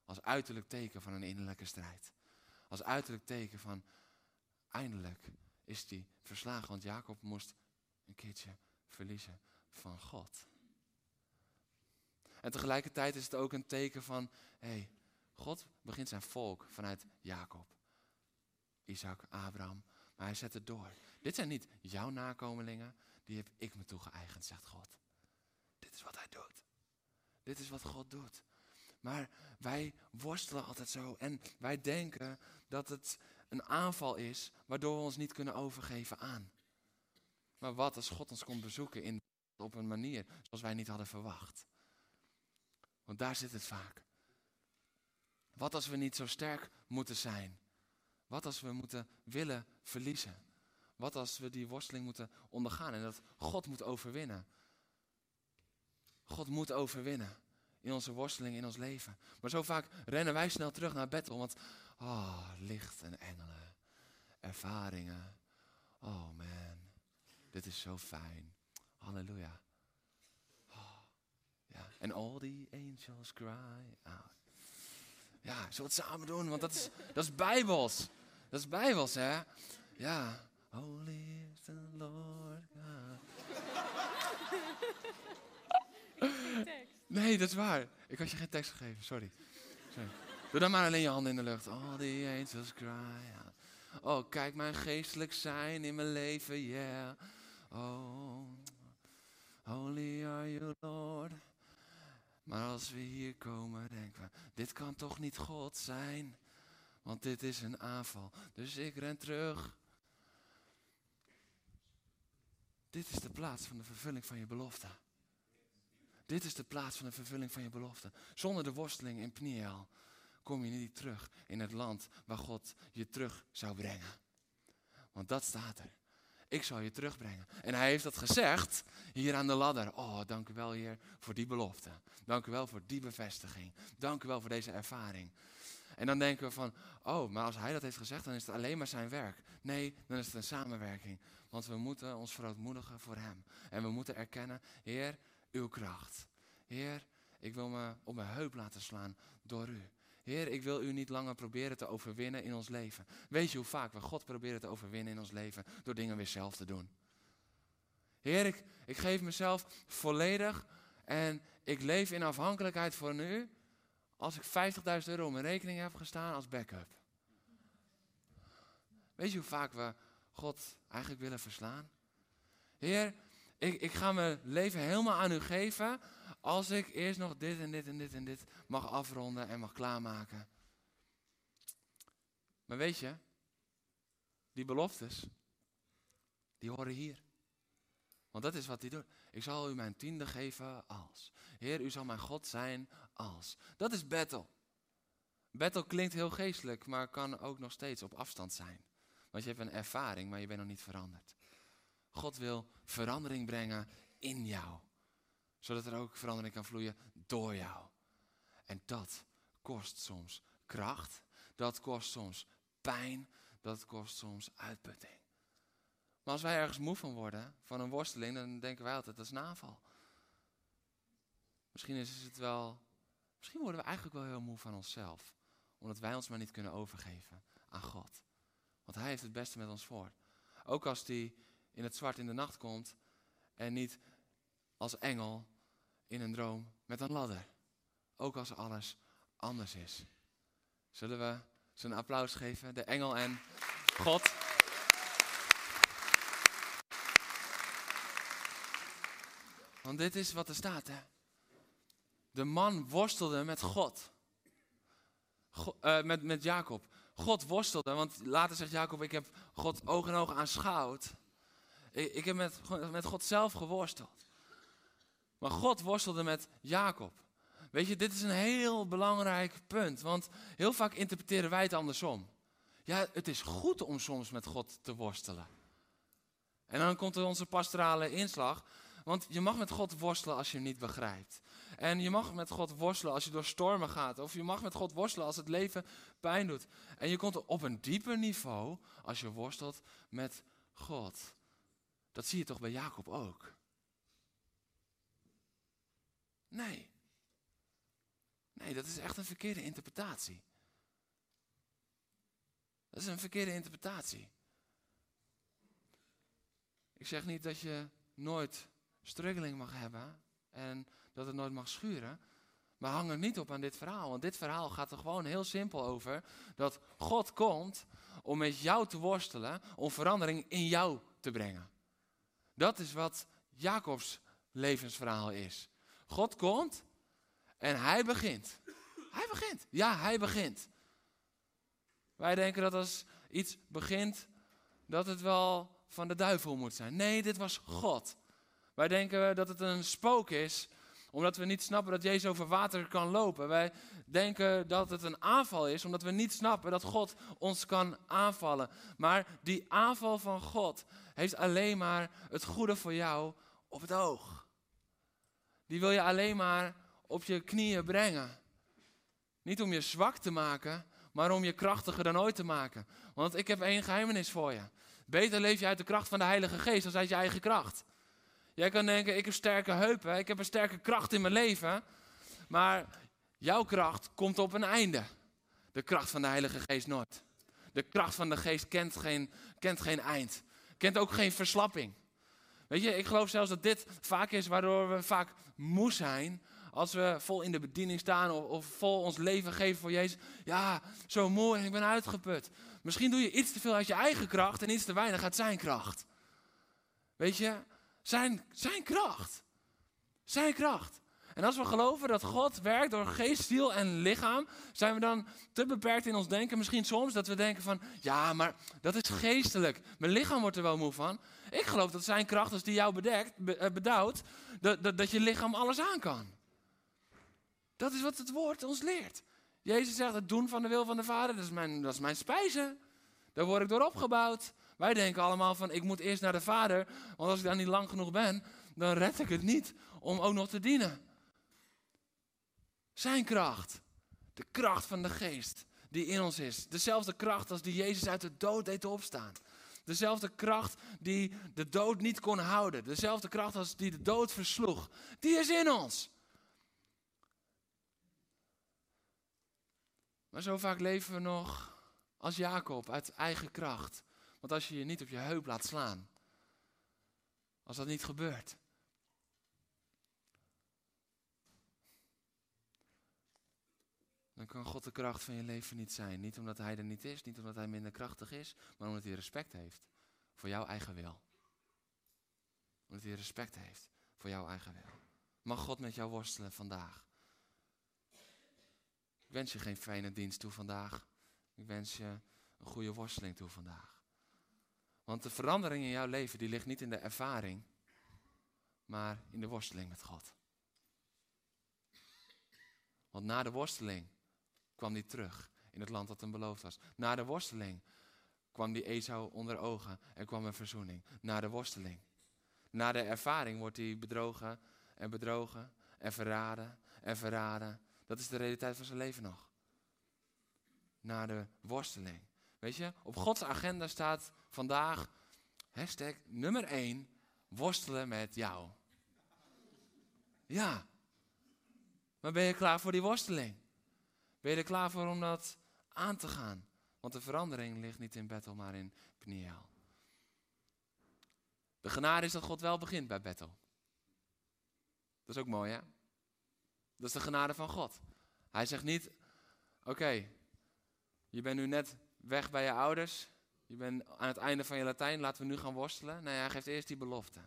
Als uiterlijk teken van een innerlijke strijd. Als uiterlijk teken van eindelijk is hij verslagen, want Jacob moest een keertje verliezen van God. En tegelijkertijd is het ook een teken van, hé, hey, God begint zijn volk vanuit Jacob, Isaac, Abraham, maar hij zet het door. Dit zijn niet jouw nakomelingen, die heb ik me toegeëigend, zegt God. Dit is wat hij doet. Dit is wat God doet. Maar wij worstelen altijd zo en wij denken dat het een aanval is waardoor we ons niet kunnen overgeven aan. Maar wat als God ons komt bezoeken in, op een manier zoals wij niet hadden verwacht? Want daar zit het vaak. Wat als we niet zo sterk moeten zijn? Wat als we moeten willen verliezen? Wat als we die worsteling moeten ondergaan en dat God moet overwinnen? God moet overwinnen in onze worsteling, in ons leven. Maar zo vaak rennen wij snel terug naar Bethel, want oh, licht en engelen, ervaringen. Oh man, dit is zo fijn. Halleluja. Oh. En all the angels cry out. Ja, zullen we het samen doen? Want dat is, dat is bijbels. Dat is bijbels, hè? Ja. Holy is the Lord God. Nee, dat is waar. Ik had je geen tekst gegeven, sorry. Doe dan maar alleen je handen in de lucht. All the angels cry. Oh, kijk mijn geestelijk zijn in mijn leven, yeah. Oh, holy are you, Lord. Maar als we hier komen, denken we, dit kan toch niet God zijn? Want dit is een aanval. Dus ik ren terug. Dit is de plaats van de vervulling van je belofte. Dit is de plaats van de vervulling van je belofte. Zonder de worsteling in Pniel kom je niet terug in het land waar God je terug zou brengen. Want dat staat er. Ik zal je terugbrengen. En hij heeft dat gezegd hier aan de ladder. Oh, dank u wel, Heer, voor die belofte. Dank u wel voor die bevestiging. Dank u wel voor deze ervaring. En dan denken we van, oh, maar als hij dat heeft gezegd, dan is het alleen maar zijn werk. Nee, dan is het een samenwerking. Want we moeten ons verootmoedigen voor hem. En we moeten erkennen, Heer, uw kracht. Heer, ik wil me op mijn heup laten slaan door u. Heer, ik wil u niet langer proberen te overwinnen in ons leven. Weet je hoe vaak we God proberen te overwinnen in ons leven door dingen weer zelf te doen? Heer, ik, geef mezelf volledig en ik leef in afhankelijkheid van u als ik 50.000 euro op mijn rekening heb gestaan als backup. Weet je hoe vaak we God eigenlijk willen verslaan? Heer, ik, ik ga mijn leven helemaal aan u geven als ik eerst nog dit en dit en dit en dit mag afronden en mag klaarmaken. Maar weet je, die beloftes, die horen hier. Want dat is wat hij doet. Ik zal u mijn tiende geven als. Heer, u zal mijn God zijn als. Dat is battle. Battle klinkt heel geestelijk, maar kan ook nog steeds op afstand zijn. Want je hebt een ervaring, maar je bent nog niet veranderd. God wil verandering brengen in jou. Zodat er ook verandering kan vloeien door jou. En dat kost soms kracht. Dat kost soms pijn. Dat kost soms uitputting. Maar als wij ergens moe van worden, van een worsteling, dan denken wij altijd dat is een aanval. Misschien is het wel. Misschien worden we eigenlijk wel heel moe van onszelf. Omdat wij ons maar niet kunnen overgeven aan God. Want Hij heeft het beste met ons voor. Ook als Hij in het zwart in de nacht komt en niet als engel in een droom met een ladder. Ook als alles anders is. Zullen we ze een applaus geven, de engel en God? Want dit is wat er staat, hè. De man worstelde met God. uh, met, met Jacob. God worstelde, want later zegt Jacob, ik heb God oog en oog aanschouwd. Ik, ik heb met, met God zelf geworsteld. Maar God worstelde met Jacob. Weet je, dit is een heel belangrijk punt, want heel vaak interpreteren wij het andersom. Ja, het is goed om soms met God te worstelen. En dan komt er onze pastorale inslag. Want je mag met God worstelen als je niet begrijpt. En je mag met God worstelen als je door stormen gaat. Of je mag met God worstelen als het leven pijn doet. En je komt op een dieper niveau als je worstelt met God. Dat zie je toch bij Jacob ook? Nee. Nee, dat is echt een verkeerde interpretatie. Dat is een verkeerde interpretatie. Ik zeg niet dat je nooit struggling mag hebben en dat het nooit mag schuren. Maar hang er niet op aan dit verhaal. Want dit verhaal gaat er gewoon heel simpel over. Dat God komt om met jou te worstelen. Om verandering in jou te brengen. Dat is wat Jacobs levensverhaal is. God komt en hij begint. Hij begint. Ja, hij begint. Wij denken dat als iets begint, dat het wel van de duivel moet zijn. Nee, dit was God. Wij denken dat het een spook is, omdat we niet snappen dat Jezus over water kan lopen. Wij denken dat het een aanval is, omdat we niet snappen dat God ons kan aanvallen. Maar die aanval van God heeft alleen maar het goede voor jou op het oog. Die wil je alleen maar op je knieën brengen. Niet om je zwak te maken, maar om je krachtiger dan ooit te maken. Want ik heb één geheimenis voor je. Beter leef je uit de kracht van de Heilige Geest dan uit je eigen kracht. Jij kan denken, ik heb sterke heupen, ik heb een sterke kracht in mijn leven. Maar jouw kracht komt op een einde. De kracht van de Heilige Geest nooit. De kracht van de Geest kent geen, kent geen eind. Kent ook geen verslapping. Weet je, ik geloof zelfs dat dit vaak is waardoor we vaak moe zijn. Als we vol in de bediening staan of, of vol ons leven geven voor Jezus. Ja, zo moe en ik ben uitgeput. Misschien doe je iets te veel uit je eigen kracht en iets te weinig uit zijn kracht. Weet je, zijn, zijn kracht. Zijn kracht. En als we geloven dat God werkt door geest, ziel en lichaam, zijn we dan te beperkt in ons denken. Misschien soms dat we denken van, ja, maar dat is geestelijk. Mijn lichaam wordt er wel moe van. Ik geloof dat zijn kracht, als die jou bedekt, eh, bedouwt, dat, dat, dat je lichaam alles aan kan. Dat is wat het woord ons leert. Jezus zegt, het doen van de wil van de Vader, dat is mijn, dat is mijn spijzen. Daar word ik door opgebouwd. Wij denken allemaal van, ik moet eerst naar de Vader, want als ik daar niet lang genoeg ben, dan red ik het niet om ook nog te dienen. Zijn kracht, de kracht van de geest die in ons is. Dezelfde kracht als die Jezus uit de dood deed opstaan. Dezelfde kracht die de dood niet kon houden. Dezelfde kracht als die de dood versloeg. Die is in ons. Maar zo vaak leven we nog als Jacob uit eigen kracht. Want als je je niet op je heup laat slaan, als dat niet gebeurt, dan kan God de kracht van je leven niet zijn. Niet omdat Hij er niet is, niet omdat Hij minder krachtig is, maar omdat Hij respect heeft voor jouw eigen wil. Omdat Hij respect heeft voor jouw eigen wil. Mag God met jou worstelen vandaag? Ik wens je geen fijne dienst toe vandaag. Ik wens je een goede worsteling toe vandaag. Want de verandering in jouw leven die ligt niet in de ervaring, maar in de worsteling met God. Want na de worsteling kwam hij terug in het land dat hem beloofd was. Na de worsteling kwam die Esau onder ogen en kwam een verzoening. Na de worsteling. Na de ervaring wordt hij bedrogen en bedrogen en verraden en verraden. Dat is de realiteit van zijn leven nog. Na de worsteling. Weet je, op Gods agenda staat vandaag hashtag nummer 1, worstelen met jou. Ja. Maar ben je klaar voor die worsteling? Ben je er klaar voor om dat aan te gaan? Want de verandering ligt niet in Bethel, maar in Pniel. De genade is dat God wel begint bij Bethel. Dat is ook mooi, hè? Dat is de genade van God. Hij zegt niet: Oké, je bent nu net weg bij je ouders. Je bent aan het einde van je Latijn, laten we nu gaan worstelen. Nee, hij geeft eerst die belofte.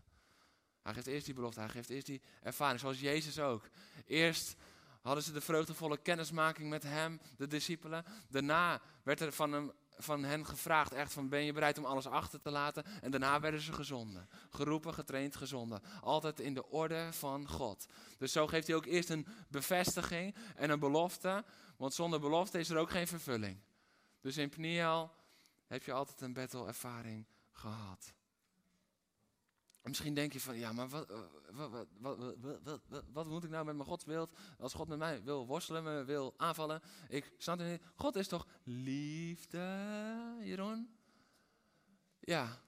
Hij geeft eerst die belofte, hij geeft eerst die ervaring, zoals Jezus ook. Eerst hadden ze de vreugdevolle kennismaking met hem, de discipelen. Daarna werd er van, hem, van hen gevraagd, echt van ben je bereid om alles achter te laten? En daarna werden ze gezonden. Geroepen, getraind, gezonden. Altijd in de orde van God. Dus zo geeft hij ook eerst een bevestiging en een belofte. Want zonder belofte is er ook geen vervulling. Dus in Pniel heb je altijd een battle ervaring gehad. Misschien denk je van, ja, maar wat, wat, wat, wat, wat, moet ik nou met mijn godsbeeld? Als God met mij wil worstelen, me wil aanvallen. Ik snap het niet. God is toch liefde, Jeroen? Ja.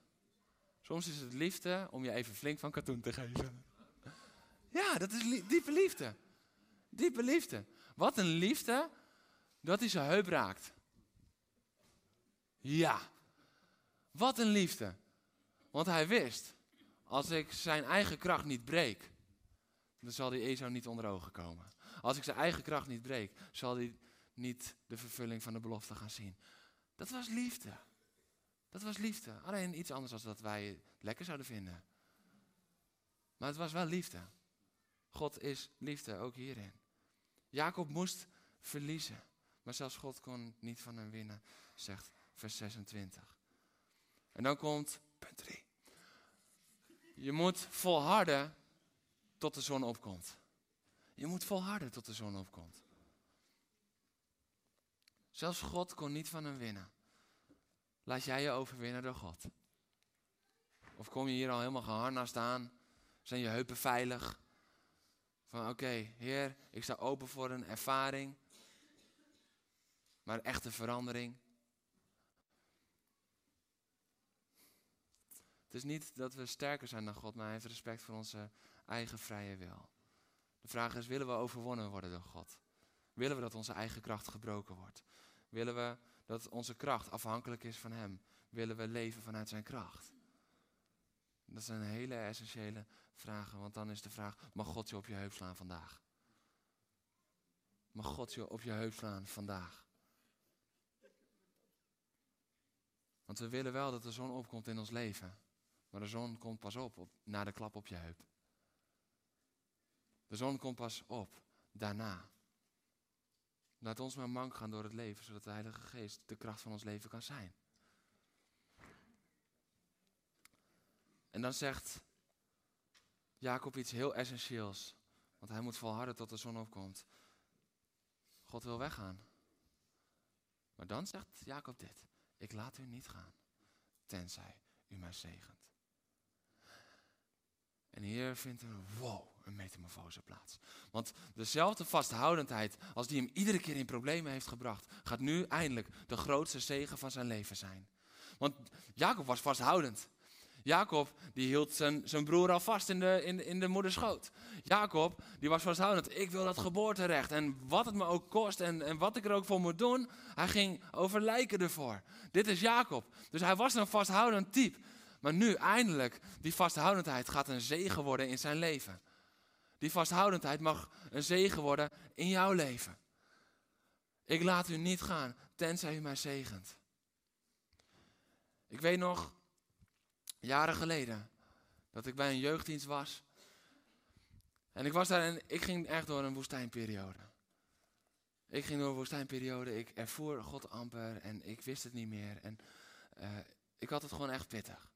Soms is het liefde om je even flink van katoen te geven. Ja, dat is diepe liefde. Diepe liefde. Wat een liefde dat hij zijn heup raakt. Ja. Wat een liefde. Want hij wist, als ik zijn eigen kracht niet breek, dan zal die Esau niet onder ogen komen. Als ik zijn eigen kracht niet breek, zal hij niet de vervulling van de belofte gaan zien. Dat was liefde. Dat was liefde. Alleen iets anders dan dat wij het lekker zouden vinden. Maar het was wel liefde. God is liefde, ook hierin. Jacob moest verliezen. Maar zelfs God kon niet van hem winnen, zegt vers 26. En dan komt punt 3. Je moet volharden tot de zon opkomt. Je moet volharden tot de zon opkomt. Zelfs God kon niet van hem winnen. Laat jij je overwinnen door God. Of kom je hier al helemaal geharnast aan? Zijn je heupen veilig? Van oké, Heer, ik sta open voor een ervaring. Maar echte verandering. Is niet dat we sterker zijn dan God, maar hij heeft respect voor onze eigen vrije wil. De vraag is, willen we overwonnen worden door God? Willen we dat onze eigen kracht gebroken wordt? Willen we dat onze kracht afhankelijk is van Hem? Willen we leven vanuit Zijn kracht? Dat zijn hele essentiële vragen, want dan is de vraag, mag God je op je heup slaan vandaag? Mag God je op je heup slaan vandaag? Want we willen wel dat de zon opkomt in ons leven. Maar de zon komt pas op, na de klap op je heup. De zon komt pas op daarna. Laat ons maar mank gaan door het leven, zodat de Heilige Geest de kracht van ons leven kan zijn. En dan zegt Jacob iets heel essentieels. Want hij moet volharden tot de zon opkomt. God wil weggaan. Maar dan zegt Jacob dit. Ik laat u niet gaan, tenzij u mij zegent. En hier vindt een wow, een metamorfose plaats. Want dezelfde vasthoudendheid als die hem iedere keer in problemen heeft gebracht, gaat nu eindelijk de grootste zegen van zijn leven zijn. Want Jacob was vasthoudend. Jacob die hield zijn, zijn broer al vast in de, in, de moederschoot. Jacob die was vasthoudend. Ik wil dat geboorterecht. En wat het me ook kost en, en wat ik er ook voor moet doen. Hij ging over lijken ervoor. Dit is Jacob. Dus hij was een vasthoudend type. Maar nu eindelijk, die vasthoudendheid gaat een zegen worden in zijn leven. Die vasthoudendheid mag een zegen worden in jouw leven. Ik laat u niet gaan, tenzij u mij zegent. Ik weet nog, jaren geleden, dat ik bij een jeugddienst was. En ik was daar en ik ging echt door een woestijnperiode. Ik ging door een woestijnperiode, ik ervoer God amper en ik wist het niet meer. En uh, ik had het gewoon echt pittig.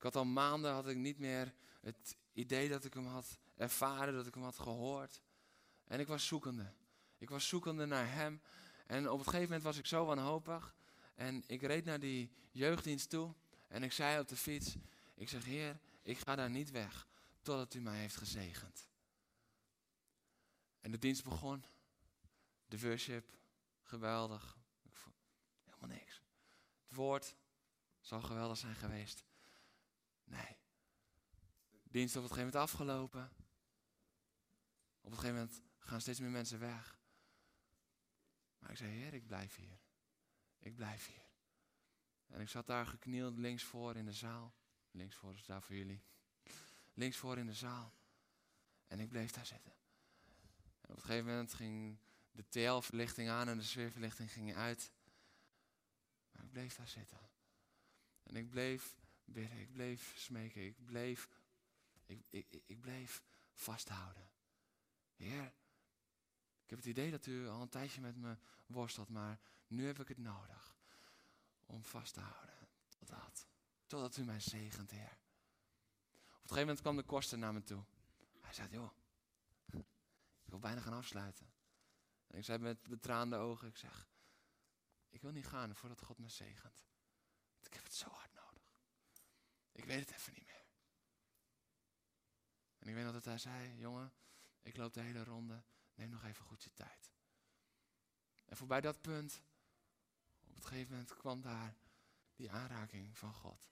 Ik had al maanden had ik niet meer het idee dat ik hem had ervaren, dat ik hem had gehoord. En ik was zoekende. Ik was zoekende naar hem. En op het gegeven moment was ik zo wanhopig. En ik reed naar die jeugddienst toe. En ik zei op de fiets, ik zeg, Heer, ik ga daar niet weg totdat u mij heeft gezegend. En de dienst begon. De worship, geweldig. Helemaal niks. Het woord zal geweldig zijn geweest. Nee. Dienst op het gegeven moment afgelopen. Op het gegeven moment gaan steeds meer mensen weg. Maar ik zei, Heer, ik blijf hier. Ik blijf hier. En ik zat daar geknield links voor in de zaal. Links voor is daar voor jullie. Links voor in de zaal. En ik bleef daar zitten. En op een gegeven moment ging de TL-verlichting aan en de sfeerverlichting ging uit. Maar ik bleef daar zitten. En ik bleef bidden, ik bleef smeken, ik bleef, ik, ik, ik bleef vasthouden. Heer, ik heb het idee dat u al een tijdje met me worstelt, maar nu heb ik het nodig om vast te houden. Totdat, totdat u mij zegent, Heer. Op een gegeven moment kwam de koster naar me toe. Hij zei, joh, ik wil bijna gaan afsluiten. En ik zei met betraande ogen, ik zeg, ik wil niet gaan voordat God me zegent. Want ik heb het zo hard. Ik weet het even niet meer. dat hij zei, jongen, ik loop de hele ronde, neem nog even goed je tijd. En voorbij dat punt, op het gegeven moment kwam daar die aanraking van God.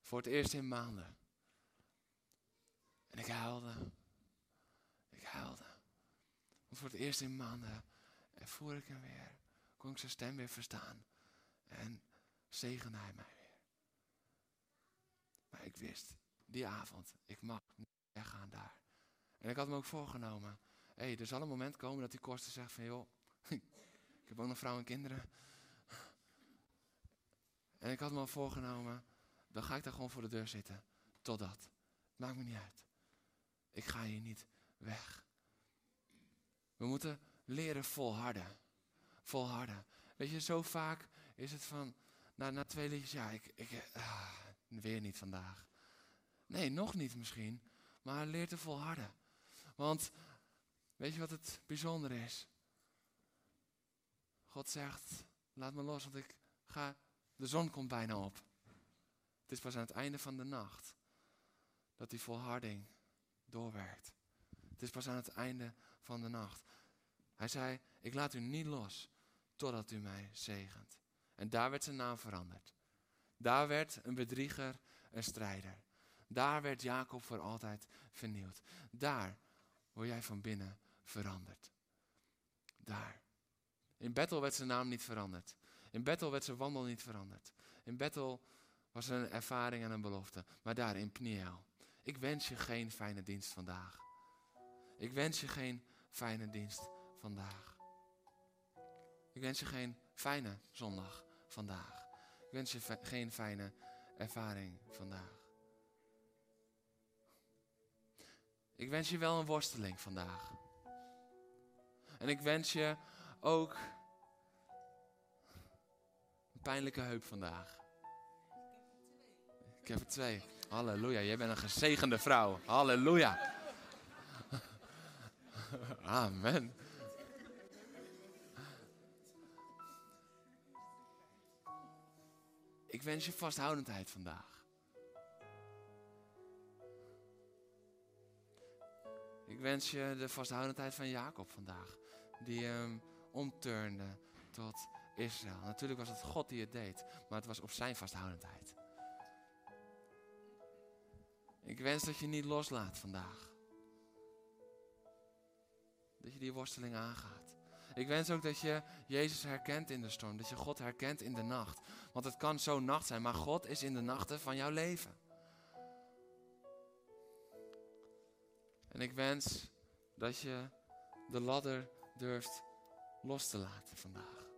Voor het eerst in maanden. En ik huilde. Ik huilde. Want voor het eerst in maanden ervoer ik hem weer. Kon ik zijn stem weer verstaan. En zegende hij mij. Ik wist, die avond, ik mag niet weggaan daar. En ik had me ook voorgenomen. Hé, hey, er zal een moment komen dat die koster zegt van joh, ik heb ook nog vrouw en kinderen. En ik had me voorgenomen, dan ga ik daar gewoon voor de deur zitten. Totdat. Maakt me niet uit. Ik ga hier niet weg. We moeten leren volharden. Volharden. Weet je, zo vaak is het van, na, na twee liedjes, ja, ik, ik ah, weer niet vandaag. Nee, nog niet misschien, maar leer te volharden. Want, weet je wat het bijzonder is? God zegt, laat me los, want ik ga, de zon komt bijna op. Het is pas aan het einde van de nacht dat die volharding doorwerkt. Het is pas aan het einde van de nacht. Hij zei, ik laat u niet los totdat u mij zegent. En daar werd zijn naam veranderd. Daar werd een bedrieger een strijder. Daar werd Jacob voor altijd vernieuwd. Daar word jij van binnen veranderd. Daar. In Bethel werd zijn naam niet veranderd. In Bethel werd zijn wandel niet veranderd. In Bethel was er een ervaring en een belofte. Maar daar in Pniel. Ik wens je geen fijne dienst vandaag. Ik wens je geen fijne dienst vandaag. Ik wens je geen fijne zondag vandaag. Ik wens je geen fijne ervaring vandaag. Ik wens je wel een worsteling vandaag. En ik wens je ook een pijnlijke heup vandaag. Ik heb er twee. Halleluja, jij bent een gezegende vrouw. Halleluja. Amen. Ik wens je vasthoudendheid vandaag. Ik wens je de vasthoudendheid van Jacob vandaag. Die hem omturnde tot Israël. Natuurlijk was het God die het deed, maar het was op zijn vasthoudendheid. Ik wens dat je niet loslaat vandaag. Dat je die worsteling aangaat. Ik wens ook dat je Jezus herkent in de storm. Dat je God herkent in de nacht. Want het kan zo nacht zijn, maar God is in de nachten van jouw leven. En ik wens dat je de ladder durft los te laten vandaag.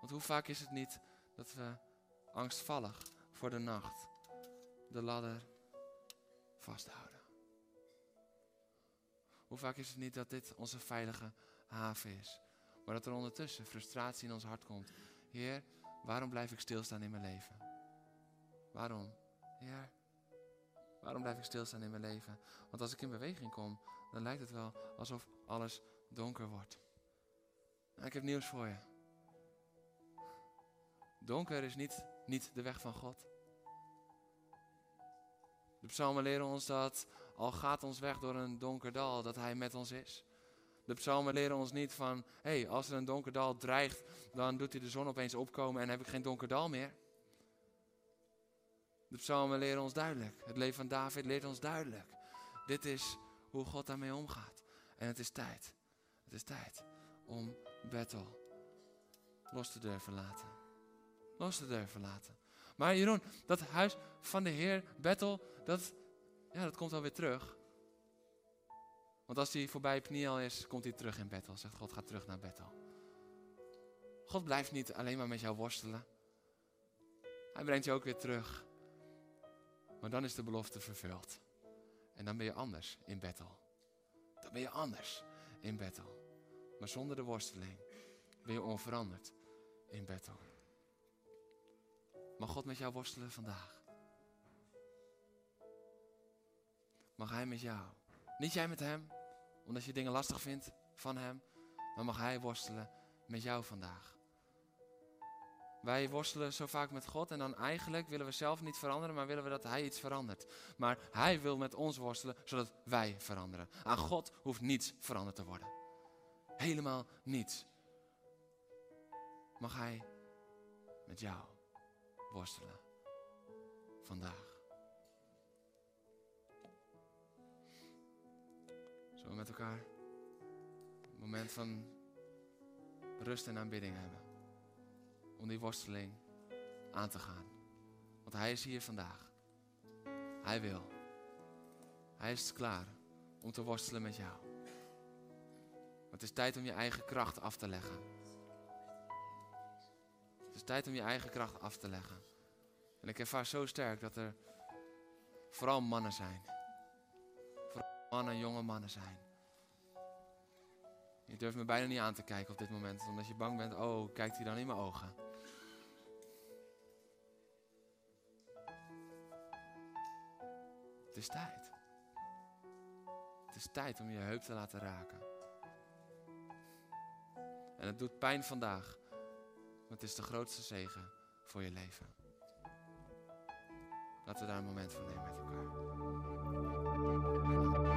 Want hoe vaak is het niet dat we angstvallig voor de nacht de ladder vasthouden? Hoe vaak is het niet dat dit onze veilige haven is, maar dat er ondertussen frustratie in ons hart komt? Heer, waarom blijf ik stilstaan in mijn leven? Waarom? Heer, waarom blijf ik stilstaan in mijn leven? Want als ik in beweging kom, dan lijkt het wel alsof alles donker wordt. Nou, ik heb nieuws voor je. Donker is niet, niet de weg van God. De psalmen leren ons dat al gaat ons weg door een donker dal, dat Hij met ons is. De psalmen leren ons niet van, hé, hey, als er een donker dal dreigt, dan doet hij de zon opeens opkomen en heb ik geen donker dal meer. De psalmen leren ons duidelijk. Het leven van David leert ons duidelijk. Dit is hoe God daarmee omgaat. En het is tijd. Het is tijd om Bethel los te durven laten. Los te durven laten. Maar Jeroen, dat huis van de Heer, Bethel, dat, ja, dat komt alweer terug. Want als hij voorbij Pniel is, komt hij terug in Bethel. Zegt God, ga terug naar Bethel. God blijft niet alleen maar met jou worstelen. Hij brengt je ook weer terug. Maar dan is de belofte vervuld. En dan ben je anders in Bethel. Dan ben je anders in Bethel. Maar zonder de worsteling ben je onveranderd in Bethel. Mag God met jou worstelen vandaag? Mag Hij met jou? Niet jij met Hem, omdat je dingen lastig vindt van Hem, maar mag Hij worstelen met jou vandaag. Wij worstelen zo vaak met God en dan eigenlijk willen we zelf niet veranderen, maar willen we dat Hij iets verandert. Maar Hij wil met ons worstelen, zodat wij veranderen. Aan God hoeft niets veranderd te worden. Helemaal niets. Mag Hij met jou worstelen vandaag. We met elkaar een moment van rust en aanbidding hebben? Om die worsteling aan te gaan. Want Hij is hier vandaag. Hij wil. Hij is klaar om te worstelen met jou. het is tijd om je eigen kracht af te leggen. Het is tijd om je eigen kracht af te leggen. En ik ervaar zo sterk dat er vooral mannen zijn. Mannen, jonge mannen zijn. Je durft me bijna niet aan te kijken op dit moment, omdat je bang bent, oh, kijkt hij dan in mijn ogen. Het is tijd. Het is tijd om je heup te laten raken. En het doet pijn vandaag, maar het is de grootste zegen voor je leven. Laten we daar een moment van nemen met elkaar.